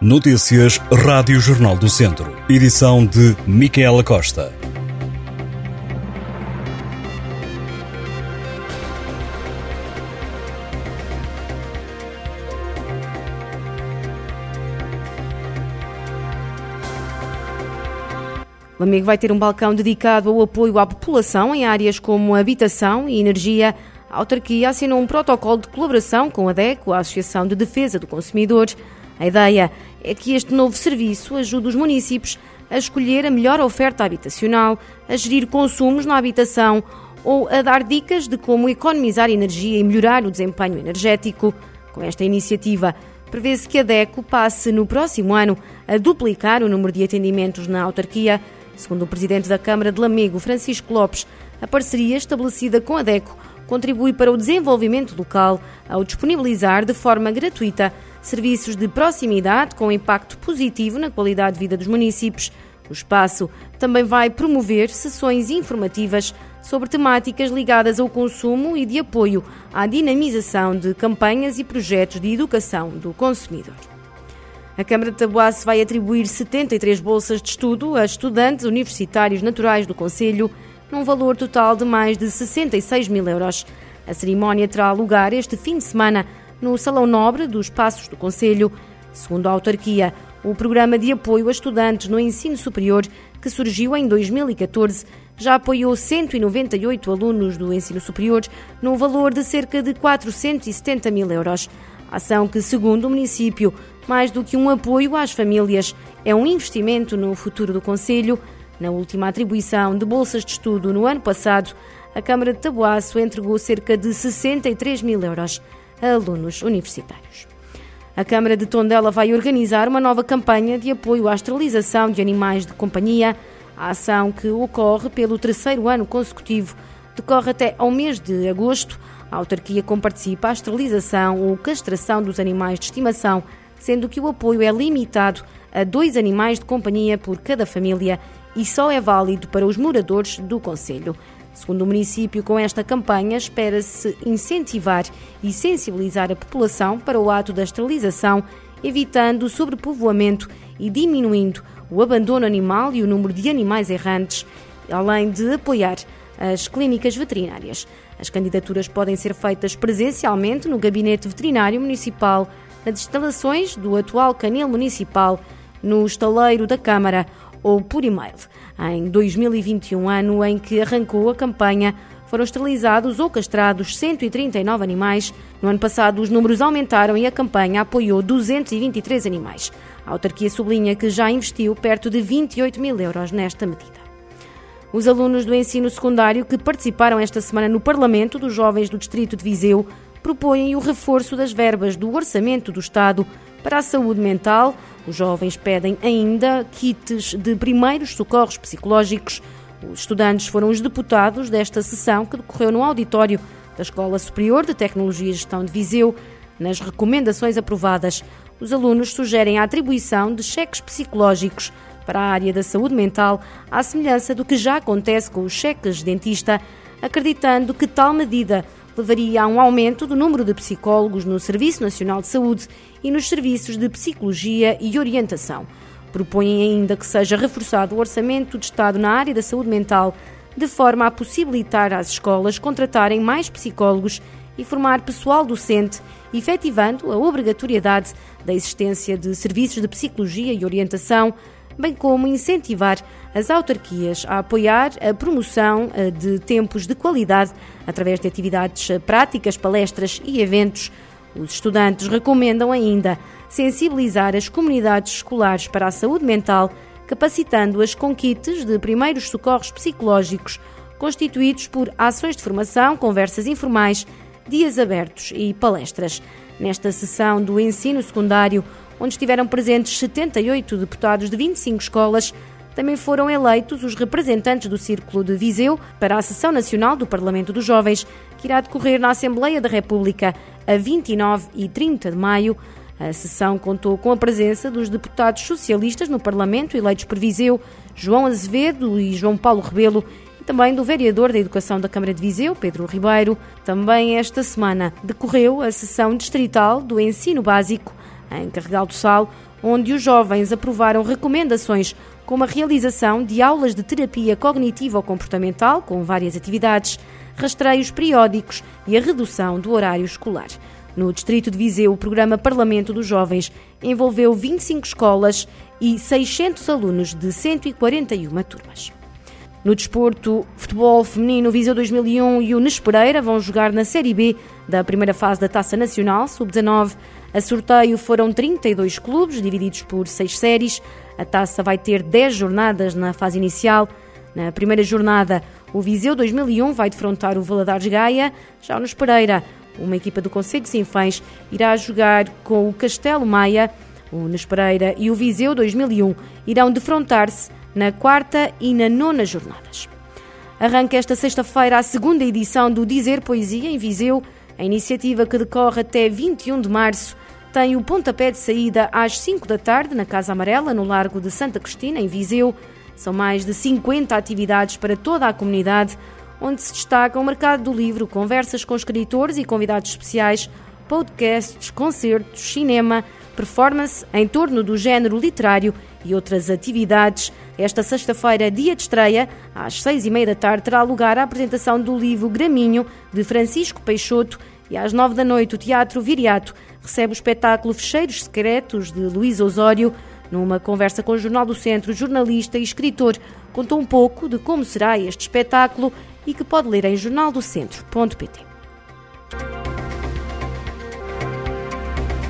Notícias Rádio Jornal do Centro. Edição de Micaela Costa. Lamego vai ter um balcão dedicado ao apoio à população em áreas como habitação e energia. A autarquia assinou um protocolo de colaboração com a DECO, a Associação de Defesa do Consumidor. A ideia é que este novo serviço ajude os municípios a escolher a melhor oferta habitacional, a gerir consumos na habitação ou a dar dicas de como economizar energia e melhorar o desempenho energético. Com esta iniciativa, prevê-se que a DECO passe no próximo ano a duplicar o número de atendimentos na autarquia. Segundo o presidente da Câmara de Lamego, Francisco Lopes, a parceria estabelecida com a DECO contribui para o desenvolvimento local ao disponibilizar de forma gratuita serviços de proximidade com impacto positivo na qualidade de vida dos municípios. O espaço também vai promover sessões informativas sobre temáticas ligadas ao consumo e de apoio à dinamização de campanhas e projetos de educação do consumidor. A Câmara de Taboaço vai atribuir 73 bolsas de estudo a estudantes universitários naturais do Conselho, num valor total de mais de 66 mil euros. A cerimónia terá lugar este fim de semana no Salão Nobre dos Passos do Conselho. Segundo a autarquia, o programa de apoio a estudantes no ensino superior, que surgiu em 2014, já apoiou 198 alunos do ensino superior, num valor de cerca de 470 mil euros. Ação que, segundo o município, mais do que um apoio às famílias, é um investimento no futuro do Conselho. Na última atribuição de bolsas de estudo no ano passado, a Câmara de Taboaço entregou cerca de 63 mil euros a alunos universitários. A Câmara de Tondela vai organizar uma nova campanha de apoio à esterilização de animais de companhia. A ação, que ocorre pelo terceiro ano consecutivo, decorre até ao mês de agosto. A autarquia comparticipa a esterilização ou castração dos animais de estimação, sendo que o apoio é limitado a dois animais de companhia por cada família e só é válido para os moradores do Conselho. Segundo o município, com esta campanha espera-se incentivar e sensibilizar a população para o ato da esterilização, evitando o sobrepovoamento e diminuindo o abandono animal e o número de animais errantes, além de apoiar as clínicas veterinárias. As candidaturas podem ser feitas presencialmente no Gabinete Veterinário Municipal, nas instalações do atual canil municipal, no estaleiro da Câmara ou por e-mail. Em 2021, ano em que arrancou a campanha, foram esterilizados ou castrados 139 animais. No ano passado, os números aumentaram e a campanha apoiou 223 animais. A autarquia sublinha que já investiu perto de 28 mil euros nesta medida. Os alunos do ensino secundário que participaram esta semana no Parlamento dos Jovens do Distrito de Viseu propõem o reforço das verbas do Orçamento do Estado para a saúde mental. Os jovens pedem ainda kits de primeiros socorros psicológicos. Os estudantes foram os deputados desta sessão que decorreu no auditório da Escola Superior de Tecnologia e Gestão de Viseu. Nas recomendações aprovadas, os alunos sugerem a atribuição de cheques psicológicos para a área da saúde mental, à semelhança do que já acontece com os cheques de dentista, acreditando que tal medida levaria a um aumento do número de psicólogos no Serviço Nacional de Saúde e nos serviços de psicologia e orientação. Propõem ainda que seja reforçado o orçamento de Estado na área da saúde mental, de forma a possibilitar às escolas contratarem mais psicólogos e formar pessoal docente, efetivando a obrigatoriedade da existência de serviços de psicologia e orientação bem como incentivar as autarquias a apoiar a promoção eh, de tempos de qualidade através de atividades eh, práticas, palestras e eventos. Os estudantes recomendam ainda sensibilizar as comunidades escolares para a saúde mental, capacitando-as com kits de primeiros socorros psicológicos, constituídos por ações de formação, conversas informais, dias abertos e palestras. Nesta sessão do ensino secundário, onde estiveram presentes 78 deputados de 25 escolas. Também foram eleitos os representantes do Círculo de Viseu para a sessão nacional do Parlamento dos Jovens, que irá decorrer na Assembleia da República a 29 e 30 de maio. A sessão contou com a presença dos deputados socialistas no Parlamento eleitos por Viseu, João Azevedo e João Paulo Rebelo, e também do vereador da Educação da Câmara de Viseu, Pedro Ribeiro. Também esta semana decorreu a sessão distrital do ensino básico em Carregal do Sal, onde os jovens aprovaram recomendações como a realização de aulas de terapia cognitivo-comportamental com várias atividades, rastreios periódicos e a redução do horário escolar. No distrito de Viseu, o programa Parlamento dos Jovens envolveu 25 escolas e 600 alunos de 141 turmas. No desporto, futebol feminino, Viseu 2001 e o Nespereira vão jogar na Série B da primeira fase da Taça Nacional, sub-19. A sorteio foram 32 clubes, divididos por seis séries. A taça vai ter 10 jornadas na fase inicial. Na primeira jornada, o Viseu 2001 vai defrontar o Valadares Gaia. Já o Nespereira, uma equipa do Conselho de Sinfãs, irá jogar com o Castelo Maia. O Nespereira e o Viseu 2001 irão defrontar-se na quarta e na nona jornadas. Arranca esta sexta-feira a segunda edição do Dizer Poesia em Viseu. A iniciativa que decorre até 21 de março tem o pontapé de saída às 5 da tarde na Casa Amarela, no Largo de Santa Cristina, em Viseu. São mais de 50 atividades para toda a comunidade, onde se destaca o mercado do livro, conversas com escritores e convidados especiais, podcasts, concertos, cinema, performance em torno do género literário e outras atividades. Esta sexta-feira, dia de estreia, às seis e meia da tarde, terá lugar a apresentação do livro Graminho, de Francisco Peixoto, e às nove da noite o Teatro Viriato recebe o espetáculo Fecheiros Secretos, de Luís Osório. Numa conversa com o Jornal do Centro, jornalista e escritor contou um pouco de como será este espetáculo e que pode ler em jornaldocentro.pt.